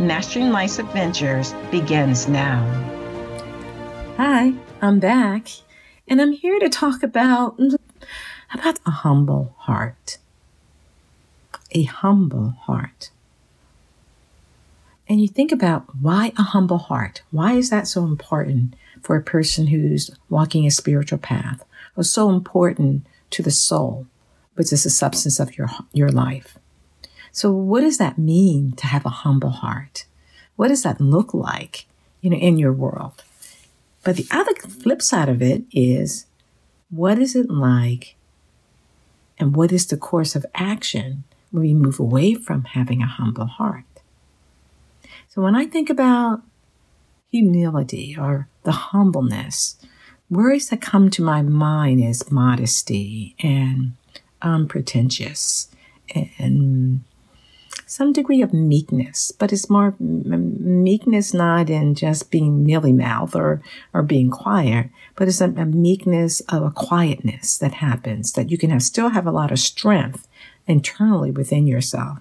Mastering Life's Adventures begins now. Hi, I'm back, and I'm here to talk about about a humble heart. A humble heart. And you think about why a humble heart? Why is that so important for a person who's walking a spiritual path? Or so important to the soul, which is the substance of your your life? So what does that mean to have a humble heart? What does that look like, you know, in your world? But the other flip side of it is what is it like and what is the course of action when we move away from having a humble heart? So when I think about humility or the humbleness, words that come to my mind is modesty and um, unpretentious and some degree of meekness, but it's more meekness not in just being mealy mouth or, or being quiet, but it's a, a, meekness of a quietness that happens that you can have, still have a lot of strength internally within yourself.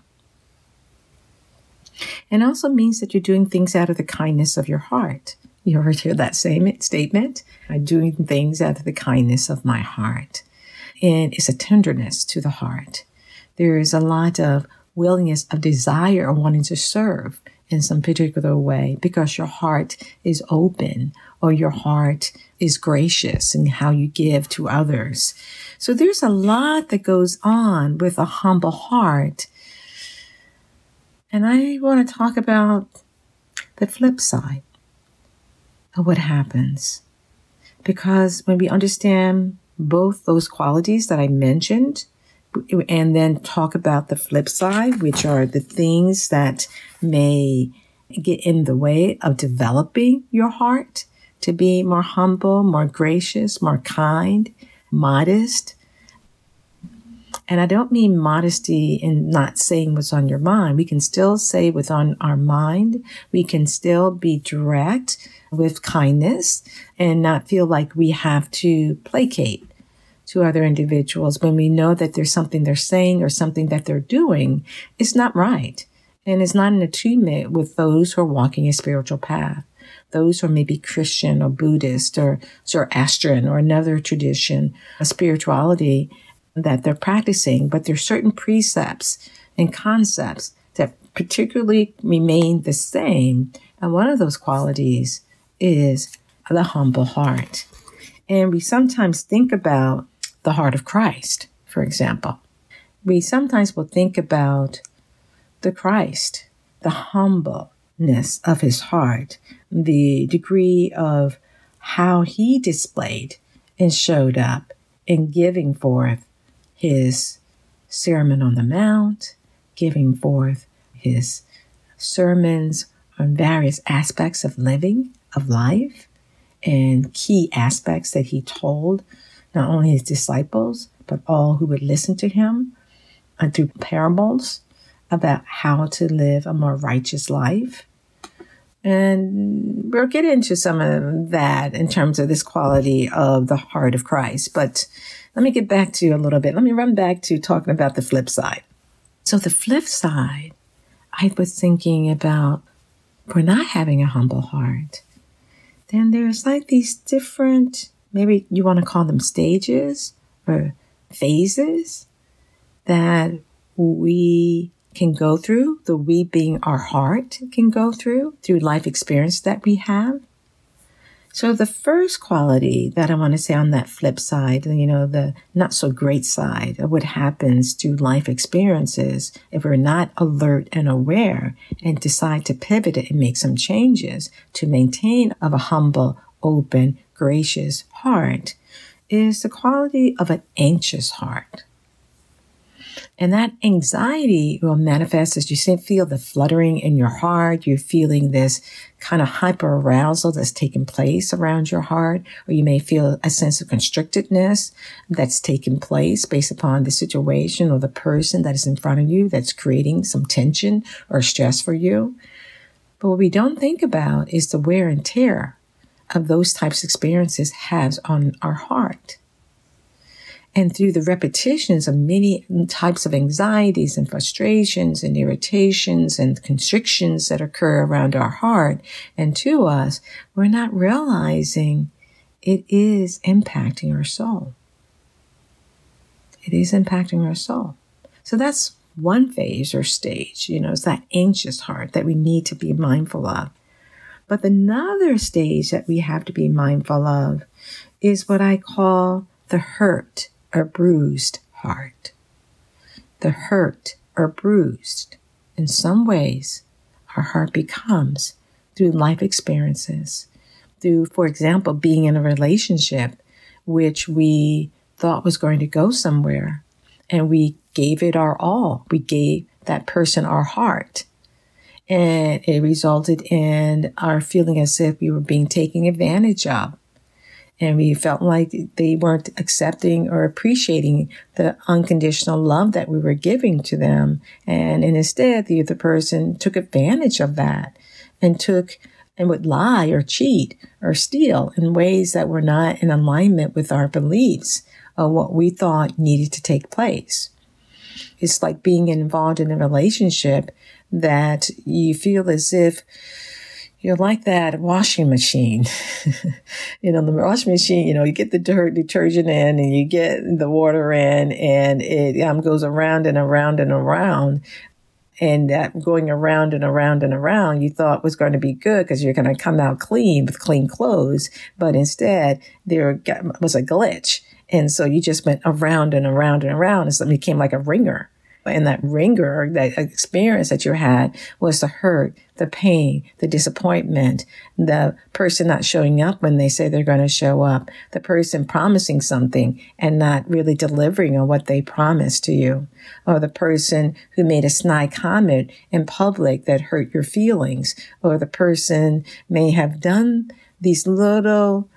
And also means that you're doing things out of the kindness of your heart. You ever hear that same statement? I'm doing things out of the kindness of my heart. And it's a tenderness to the heart. There is a lot of willingness of desire wanting to serve in some particular way because your heart is open or your heart is gracious in how you give to others. So there's a lot that goes on with a humble heart. And I want to talk about the flip side of what happens. Because when we understand both those qualities that I mentioned, and then talk about the flip side, which are the things that may get in the way of developing your heart to be more humble, more gracious, more kind, modest. And I don't mean modesty in not saying what's on your mind. We can still say what's on our mind. We can still be direct with kindness and not feel like we have to placate to other individuals when we know that there's something they're saying or something that they're doing is not right. And it's not in attunement with those who are walking a spiritual path. Those who are maybe Christian or Buddhist or Zoroastrian or another tradition of spirituality that they're practicing, but there's certain precepts and concepts that particularly remain the same. And one of those qualities is the humble heart. And we sometimes think about the heart of Christ, for example. We sometimes will think about the Christ, the humbleness of his heart, the degree of how he displayed and showed up in giving forth his Sermon on the Mount, giving forth his sermons on various aspects of living, of life, and key aspects that he told not only his disciples, but all who would listen to him and through parables about how to live a more righteous life. And we'll get into some of that in terms of this quality of the heart of Christ. But let me get back to you a little bit. Let me run back to talking about the flip side. So, the flip side, I was thinking about for not having a humble heart, then there's like these different maybe you want to call them stages or phases that we can go through, the we being our heart can go through, through life experience that we have. So the first quality that I want to say on that flip side, you know, the not so great side of what happens to life experiences if we're not alert and aware and decide to pivot it and make some changes to maintain of a humble, open, gracious heart is the quality of an anxious heart. And that anxiety will manifest as you feel the fluttering in your heart. You're feeling this kind of hyper arousal that's taking place around your heart, or you may feel a sense of constrictedness that's taking place based upon the situation or the person that is in front of you that's creating some tension or stress for you. But what we don't think about is the wear and tear of those types of experiences has on our heart. And through the repetitions of many types of anxieties and frustrations and irritations and constrictions that occur around our heart and to us, we're not realizing it is impacting our soul. It is impacting our soul. So that's one phase or stage, you know, it's that anxious heart that we need to be mindful of. But another stage that we have to be mindful of is what I call the hurt or bruised heart. The hurt or bruised, in some ways, our heart becomes through life experiences, through, for example, being in a relationship which we thought was going to go somewhere and we gave it our all. We gave that person our heart. And it resulted in our feeling as if we were being taken advantage of and we felt like they weren't accepting or appreciating the unconditional love that we were giving to them. And, and instead, the other person took advantage of that and took and would lie or cheat or steal in ways that were not in alignment with our beliefs of what we thought needed to take place. It's like being involved in a relationship that you feel as if you're like that washing machine. you know, the washing machine, you know, you get the dirt detergent in and you get the water in and it um, goes around and around and around. And that going around and around and around, you thought was going to be good because you're going to come out clean with clean clothes. But instead, there was a glitch. And so you just went around and around and around. And so it became like a wringer and that wringer, that experience that you had was the hurt, the pain, the disappointment, the person not showing up when they say they're going to show up, the person promising something and not really delivering on what they promised to you, or the person who made a snide comment in public that hurt your feelings, or the person may have done these little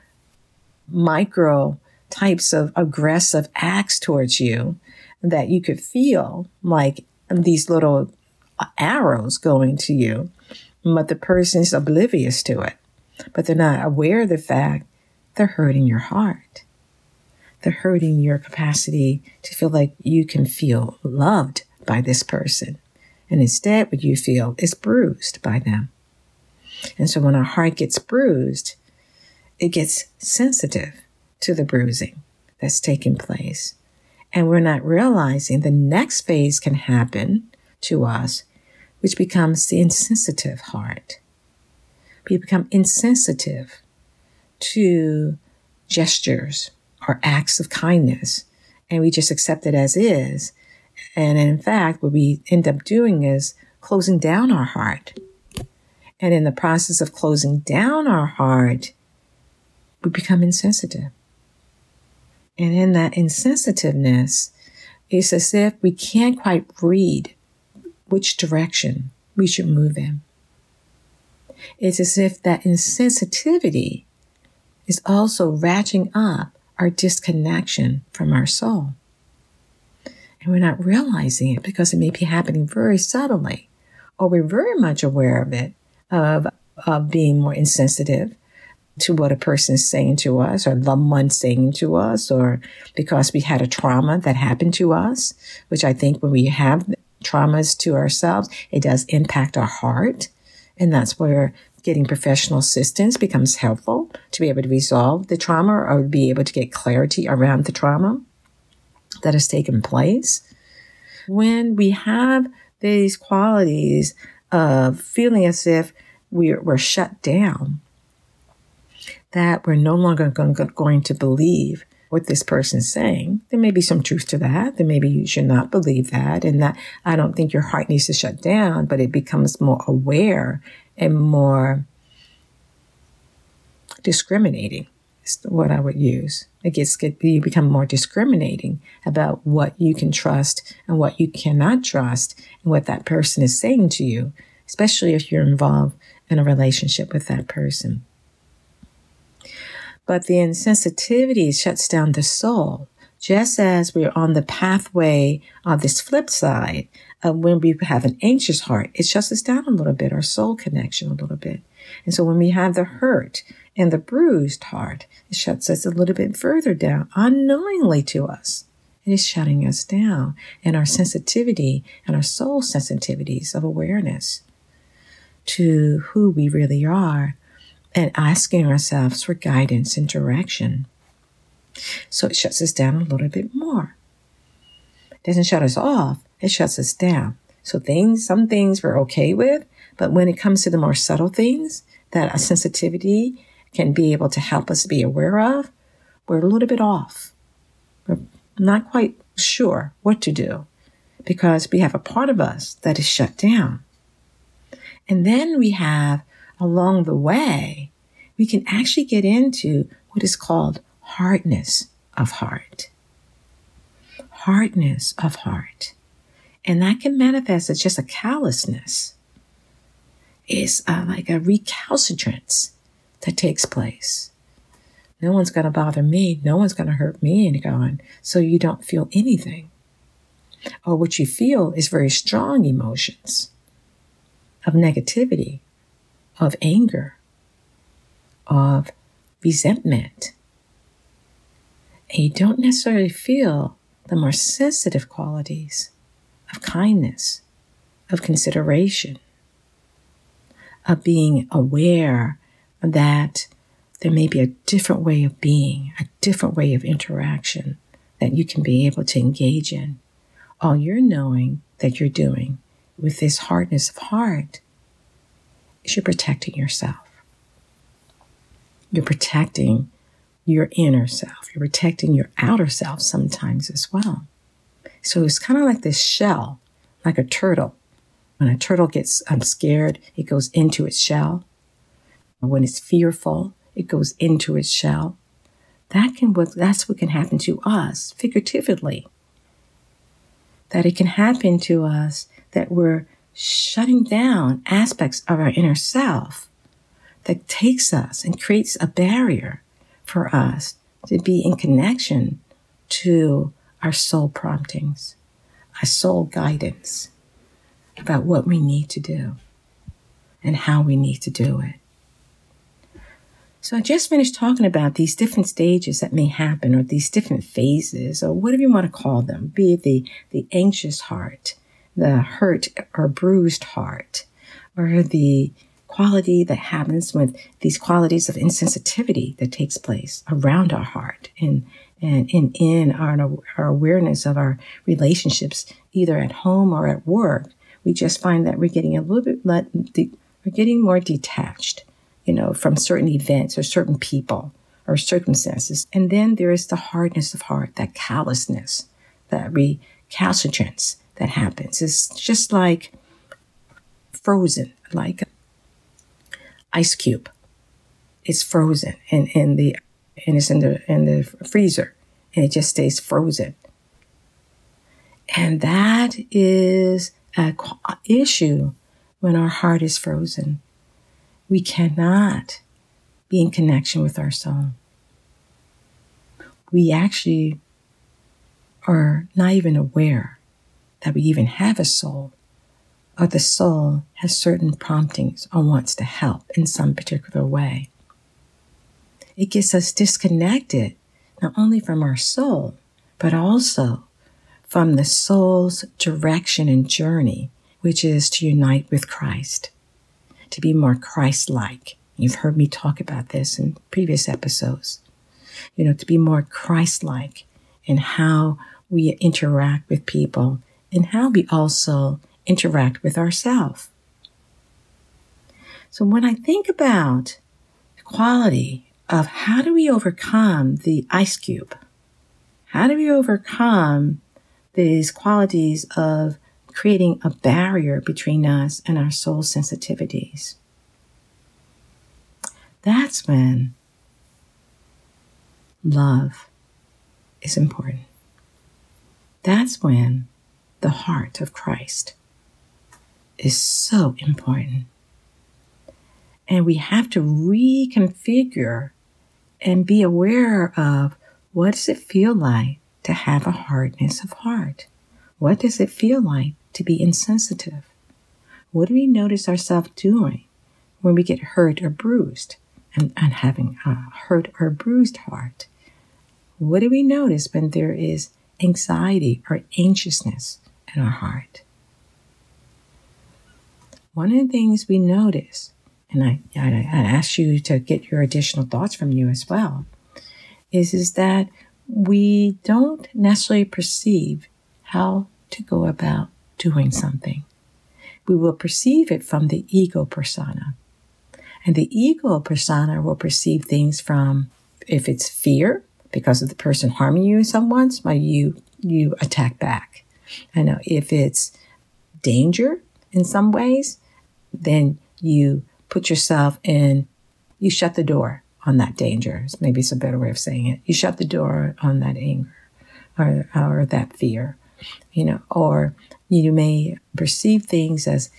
micro types of aggressive acts towards you that you could feel like these little uh, arrows going to you, but the person's oblivious to it. But they're not aware of the fact they're hurting your heart. They're hurting your capacity to feel like you can feel loved by this person. And instead, what you feel is bruised by them. And so when our heart gets bruised, it gets sensitive to the bruising that's taking place and we're not realizing the next phase can happen to us, which becomes the insensitive heart. We become insensitive to gestures or acts of kindness, and we just accept it as is. And in fact, what we end up doing is closing down our heart. And in the process of closing down our heart, we become insensitive. And in that insensitiveness, it's as if we can't quite read which direction we should move in. It's as if that insensitivity is also ratcheting up our disconnection from our soul. And we're not realizing it because it may be happening very subtly, or we're very much aware of it, of, of being more insensitive to what a person is saying to us or loved one saying to us or because we had a trauma that happened to us, which I think when we have traumas to ourselves, it does impact our heart. And that's where getting professional assistance becomes helpful to be able to resolve the trauma or be able to get clarity around the trauma that has taken place. When we have these qualities of feeling as if we're, we're shut down, that we're no longer going to believe what this person is saying. There may be some truth to that. Then maybe you should not believe that. And that I don't think your heart needs to shut down, but it becomes more aware and more discriminating is what I would use. It gets you become more discriminating about what you can trust and what you cannot trust and what that person is saying to you, especially if you're involved in a relationship with that person. But the insensitivity shuts down the soul. Just as we're on the pathway of this flip side of when we have an anxious heart, it shuts us down a little bit, our soul connection a little bit. And so when we have the hurt and the bruised heart, it shuts us a little bit further down unknowingly to us. It is shutting us down and our sensitivity and our soul sensitivities of awareness to who we really are and asking ourselves for guidance and direction. So it shuts us down a little bit more. It doesn't shut us off, it shuts us down. So things, some things we're okay with, but when it comes to the more subtle things that a sensitivity can be able to help us be aware of, we're a little bit off. We're not quite sure what to do because we have a part of us that is shut down. And then we have along the way, we can actually get into what is called hardness of heart. Hardness of heart. And that can manifest as just a callousness. It's uh, like a recalcitrance that takes place. No one's going to bother me. No one's going to hurt me and going. So you don't feel anything. Or what you feel is very strong emotions of negativity of anger, of resentment. And you don't necessarily feel the more sensitive qualities of kindness, of consideration, of being aware that there may be a different way of being, a different way of interaction that you can be able to engage in. All you're knowing that you're doing with this hardness of heart is you're protecting yourself. You're protecting your inner self. You're protecting your outer self sometimes as well. So it's kind of like this shell, like a turtle. When a turtle gets um, scared, it goes into its shell. When it's fearful, it goes into its shell. That can what that's what can happen to us figuratively. That it can happen to us that we're shutting down aspects of our inner self that takes us and creates a barrier for us to be in connection to our soul promptings, our soul guidance about what we need to do and how we need to do it. So I just finished talking about these different stages that may happen or these different phases or whatever you want to call them, be it the, the anxious heart, the hurt or bruised heart, or the quality that happens with these qualities of insensitivity that takes place around our heart and and in, in our, our awareness of our relationships, either at home or at work, we just find that we're getting a little bit, we're getting more detached, you know, from certain events or certain people or circumstances. And then there is the hardness of heart, that callousness, that recalcitrance that happens. It's just like frozen, like ice cube. It's frozen and in the and it's in the in the freezer and it just stays frozen. And that is a issue when our heart is frozen. We cannot be in connection with our soul. We actually are not even aware that we even have a soul, or the soul has certain promptings or wants to help in some particular way. It gets us disconnected not only from our soul, but also from the soul's direction and journey, which is to unite with Christ, to be more Christ like. You've heard me talk about this in previous episodes. You know, to be more Christ like in how we interact with people and how we also interact with ourselves. So when I think about the quality of how do we overcome the ice cube? How do we overcome these qualities of creating a barrier between us and our soul sensitivities? That's when love is important. That's when the heart of Christ is so important. And we have to reconfigure and be aware of what does it feel like to have a hardness of heart? What does it feel like to be insensitive? What do we notice ourselves doing when we get hurt or bruised and, and having a hurt or bruised heart? What do we notice when there is anxiety or anxiousness in our heart? One of the things we notice, and I, I, I ask you to get your additional thoughts from you as well, is, is that we don't necessarily perceive how to go about doing something. We will perceive it from the ego persona. And the ego persona will perceive things from if it's fear because of the person harming you in some ways, you you attack back. I know if it's danger in some ways, then you put yourself in, you shut the door on that danger. Maybe it's a better way of saying it. You shut the door on that anger or, or that fear, you know, or you may perceive things as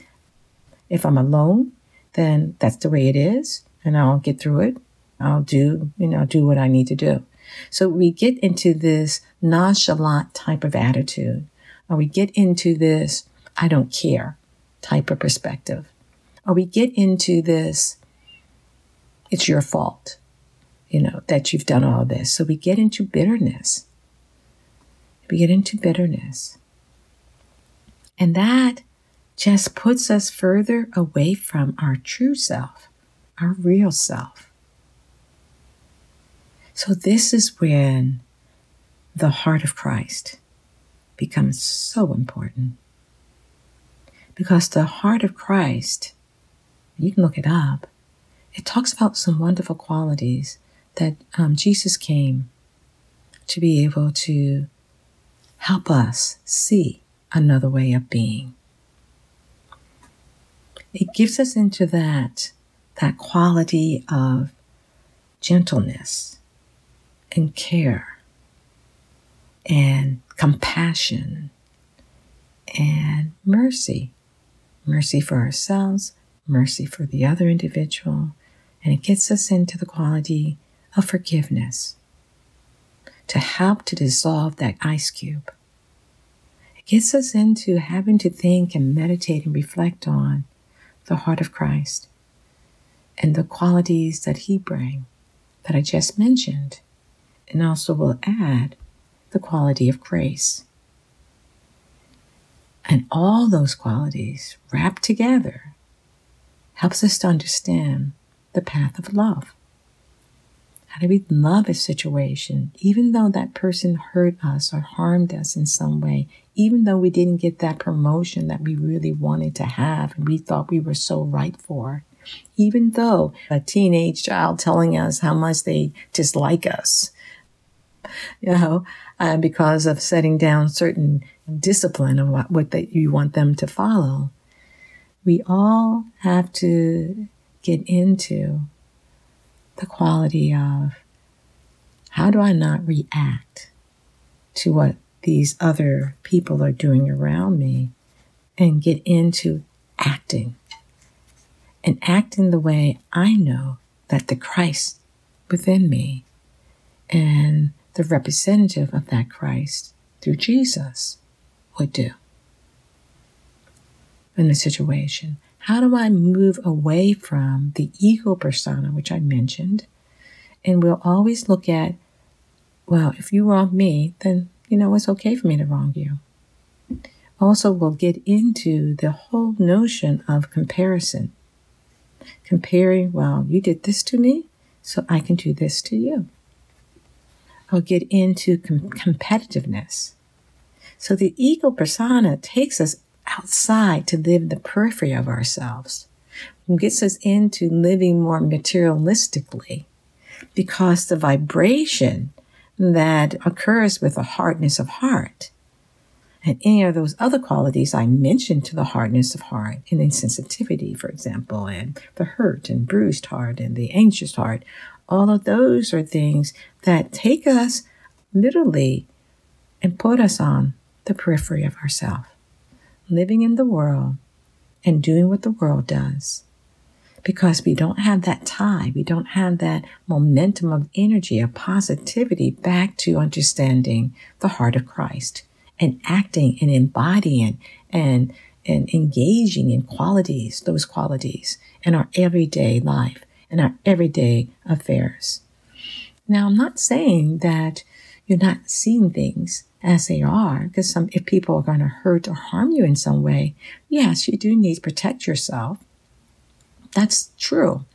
if I'm alone, then that's the way it is and I'll get through it. I'll do, you know, do what I need to do. So we get into this nonchalant type of attitude, or we get into this I don't care type of perspective, or we get into this it's your fault, you know, that you've done all this. So we get into bitterness. We get into bitterness. And that just puts us further away from our true self, our real self. So, this is when the heart of Christ becomes so important. Because the heart of Christ, you can look it up, it talks about some wonderful qualities that um, Jesus came to be able to help us see another way of being. It gives us into that, that quality of gentleness and care and compassion and mercy. Mercy for ourselves, mercy for the other individual, and it gets us into the quality of forgiveness to help to dissolve that ice cube. It gets us into having to think and meditate and reflect on the heart of Christ and the qualities that He brings that I just mentioned and also will add the quality of grace. And all those qualities wrapped together helps us to understand the path of love. How do we love a situation, even though that person hurt us or harmed us in some way, even though we didn't get that promotion that we really wanted to have and we thought we were so right for, even though a teenage child telling us how much they dislike us you know, uh, because of setting down certain discipline of what, what that you want them to follow. We all have to get into the quality of how do I not react to what these other people are doing around me and get into acting and acting the way I know that the Christ within me and the representative of that Christ through Jesus would do in the situation. How do I move away from the ego persona, which I mentioned? And we'll always look at, well, if you wrong me, then, you know, it's okay for me to wrong you. Also, we'll get into the whole notion of comparison. Comparing, well, you did this to me, so I can do this to you or get into com- competitiveness. So the ego persona takes us outside to live the periphery of ourselves and gets us into living more materialistically because the vibration that occurs with a hardness of heart and any of those other qualities I mentioned to the hardness of heart and insensitivity, for example, and the hurt and bruised heart and the anxious heart, all of those are things that take us literally and put us on the periphery of ourself, living in the world and doing what the world does. Because we don't have that tie, we don't have that momentum of energy, of positivity back to understanding the heart of Christ and acting and embodying and and engaging in qualities, those qualities in our everyday life, in our everyday affairs. Now, I'm not saying that you're not seeing things as they are, because some if people are going to hurt or harm you in some way, yes, you do need to protect yourself. That's true.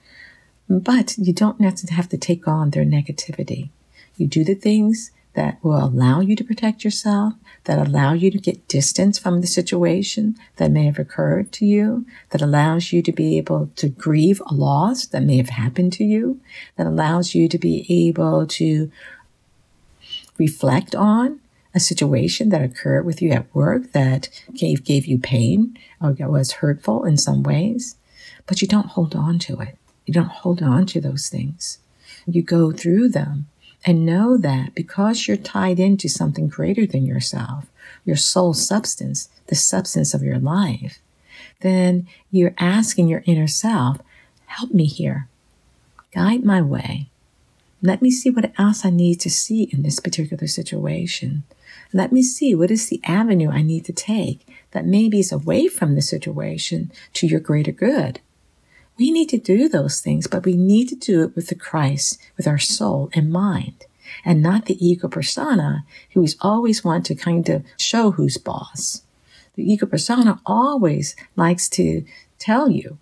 But you don't have to take on their negativity. You do the things that will allow you to protect yourself, that allow you to get distance from the situation that may have occurred to you, that allows you to be able to grieve a loss that may have happened to you, that allows you to be able to reflect on a situation that occurred with you at work that gave, gave you pain or was hurtful in some ways, but you don't hold on to it. You don't hold on to those things. You go through them and know that because you're tied into something greater than yourself, your soul substance, the substance of your life, then you're asking your inner self, help me here. Guide my way. Let me see what else I need to see in this particular situation. Let me see what is the avenue I need to take that maybe is away from the situation to your greater good. We need to do those things, but we need to do it with the Christ, with our soul and mind, and not the ego persona who is always want to kind of show who's boss. The ego persona always likes to tell you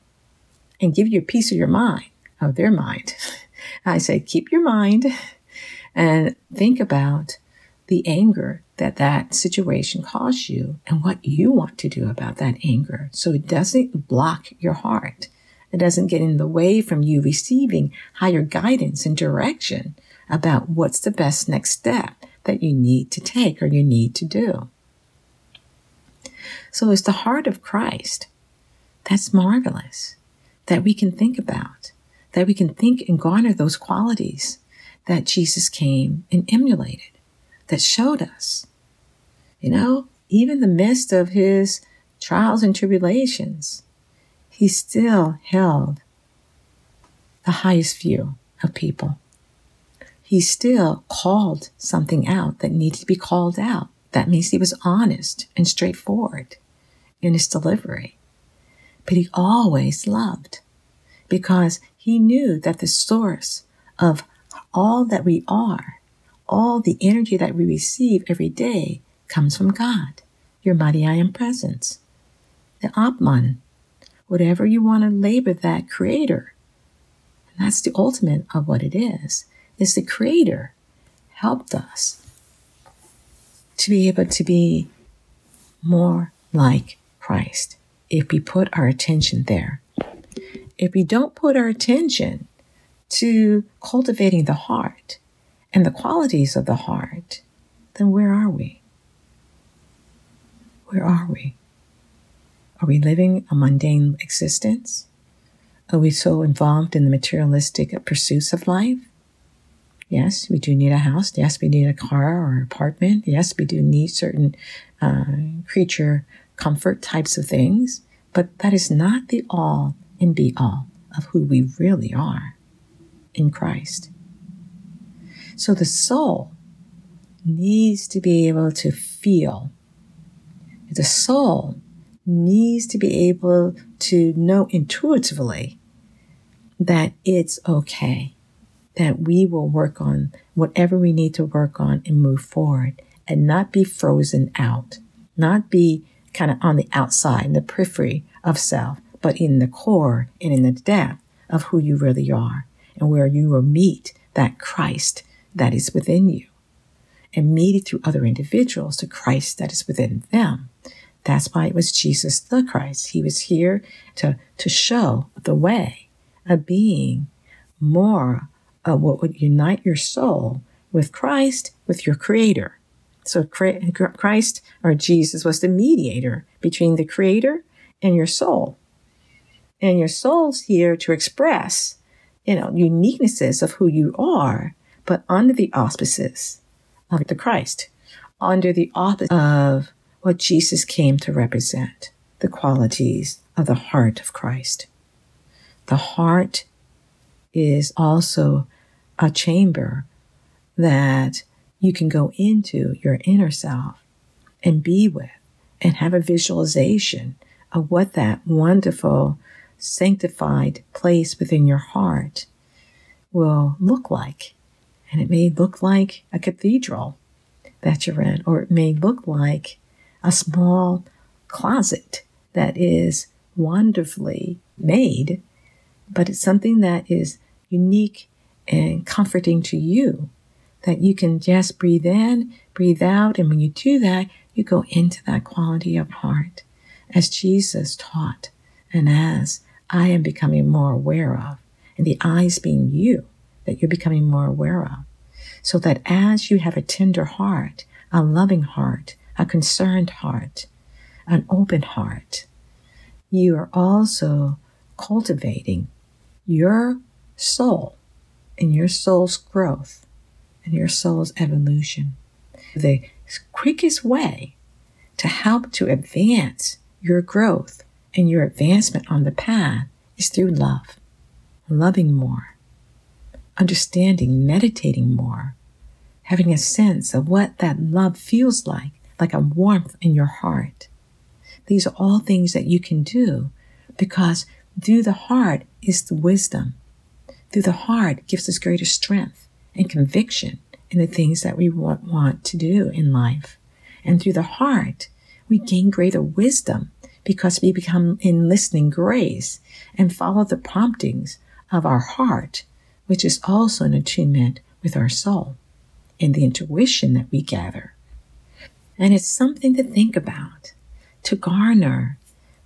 and give you a piece of your mind, of their mind. I say, keep your mind and think about the anger that that situation caused you and what you want to do about that anger so it doesn't block your heart it doesn't get in the way from you receiving higher guidance and direction about what's the best next step that you need to take or you need to do. So it's the heart of Christ that's marvelous that we can think about, that we can think and garner those qualities that Jesus came and emulated, that showed us. You know, even the midst of his trials and tribulations, he still held the highest view of people. He still called something out that needed to be called out. That means he was honest and straightforward in his delivery. But he always loved because he knew that the source of all that we are, all the energy that we receive every day comes from God, your mighty I am presence. The Atman, whatever you want to label that creator. And that's the ultimate of what it is, is the creator helped us to be able to be more like Christ if we put our attention there. If we don't put our attention to cultivating the heart and the qualities of the heart, then where are we? Where are we? Are we living a mundane existence? Are we so involved in the materialistic pursuits of life? Yes, we do need a house. Yes, we need a car or an apartment. Yes, we do need certain uh, creature comfort types of things. But that is not the all and be all of who we really are in Christ. So the soul needs to be able to feel. The soul needs to be able to know intuitively that it's okay, that we will work on whatever we need to work on and move forward and not be frozen out, not be kind of on the outside, in the periphery of self, but in the core and in the depth of who you really are and where you will meet that Christ that is within you and meet it through other individuals, the Christ that is within them. That's why it was Jesus the Christ. He was here to, to show the way of being more of what would unite your soul with Christ, with your Creator. So Christ or Jesus was the mediator between the Creator and your soul. And your soul's here to express, you know, uniquenesses of who you are, but under the auspices of the Christ, under the auspices of what Jesus came to represent, the qualities of the heart of Christ. The heart is also a chamber that you can go into your inner self and be with and have a visualization of what that wonderful sanctified place within your heart will look like. And it may look like a cathedral that you're in, or it may look like a small closet that is wonderfully made, but it's something that is unique and comforting to you that you can just breathe in, breathe out. And when you do that, you go into that quality of heart as Jesus taught and as I am becoming more aware of, and the eyes being you that you're becoming more aware of. So that as you have a tender heart, a loving heart, a concerned heart, an open heart, you are also cultivating your soul and your soul's growth and your soul's evolution. The quickest way to help to advance your growth and your advancement on the path is through love, loving more, understanding, meditating more, having a sense of what that love feels like, like a warmth in your heart. These are all things that you can do because through the heart is the wisdom. Through the heart gives us greater strength and conviction in the things that we want, to do in life. And through the heart, we gain greater wisdom because we become in listening grace and follow the promptings of our heart, which is also an attunement with our soul and the intuition that we gather. And it's something to think about, to garner,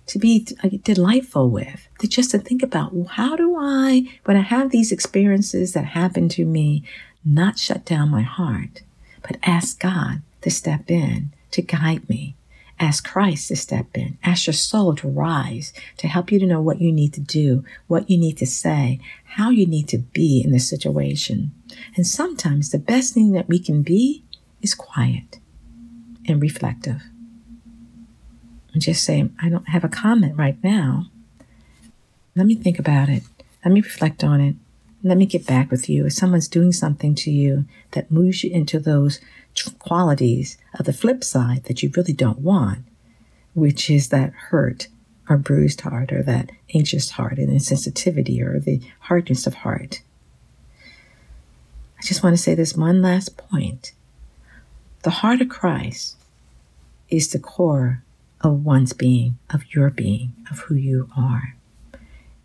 to be delightful with, to just to think about how do I, when I have these experiences that happen to me, not shut down my heart, but ask God to step in to guide me. Ask Christ to step in. Ask your soul to rise, to help you to know what you need to do, what you need to say, how you need to be in this situation. And sometimes the best thing that we can be is quiet and reflective. And just say, I don't have a comment right now. Let me think about it. Let me reflect on it. Let me get back with you. If someone's doing something to you that moves you into those qualities of the flip side that you really don't want, which is that hurt or bruised heart or that anxious heart and insensitivity or the hardness of heart. I just want to say this one last point. The heart of Christ is the core of one's being, of your being, of who you are.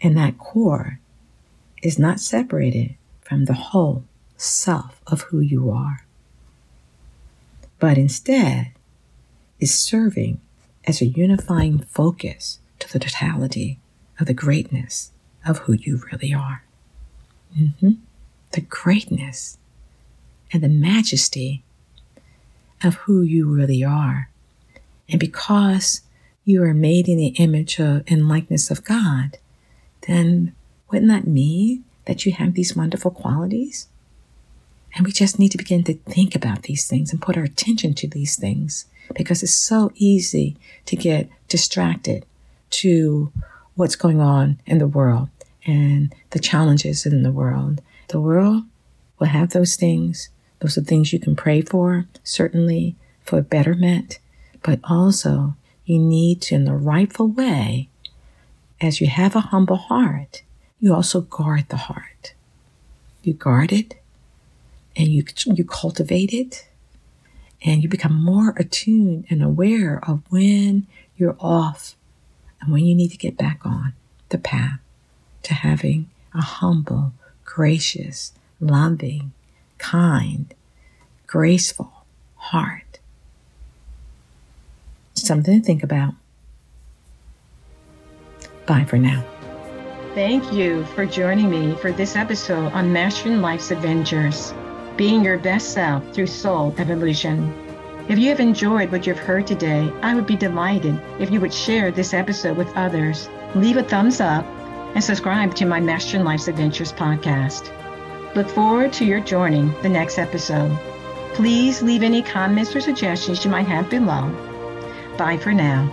And that core is not separated from the whole self of who you are, but instead is serving as a unifying focus to the totality of the greatness of who you really are. Mm-hmm. The greatness and the majesty of who you really are. And because you are made in the image of, and likeness of God, then wouldn't that mean that you have these wonderful qualities? And we just need to begin to think about these things and put our attention to these things because it's so easy to get distracted to what's going on in the world and the challenges in the world. The world will have those things. Those are things you can pray for, certainly for betterment, but also you need to, in the rightful way, as you have a humble heart, you also guard the heart. You guard it and you, you cultivate it and you become more attuned and aware of when you're off and when you need to get back on the path to having a humble, gracious, loving, kind, graceful heart. Something to think about. Bye for now. Thank you for joining me for this episode on Mastering Life's Adventures, being your best self through soul evolution. If you have enjoyed what you've heard today, I would be delighted if you would share this episode with others, leave a thumbs up, and subscribe to my Mastering Life's Adventures podcast. Look forward to your joining the next episode. Please leave any comments or suggestions you might have below. Bye for now.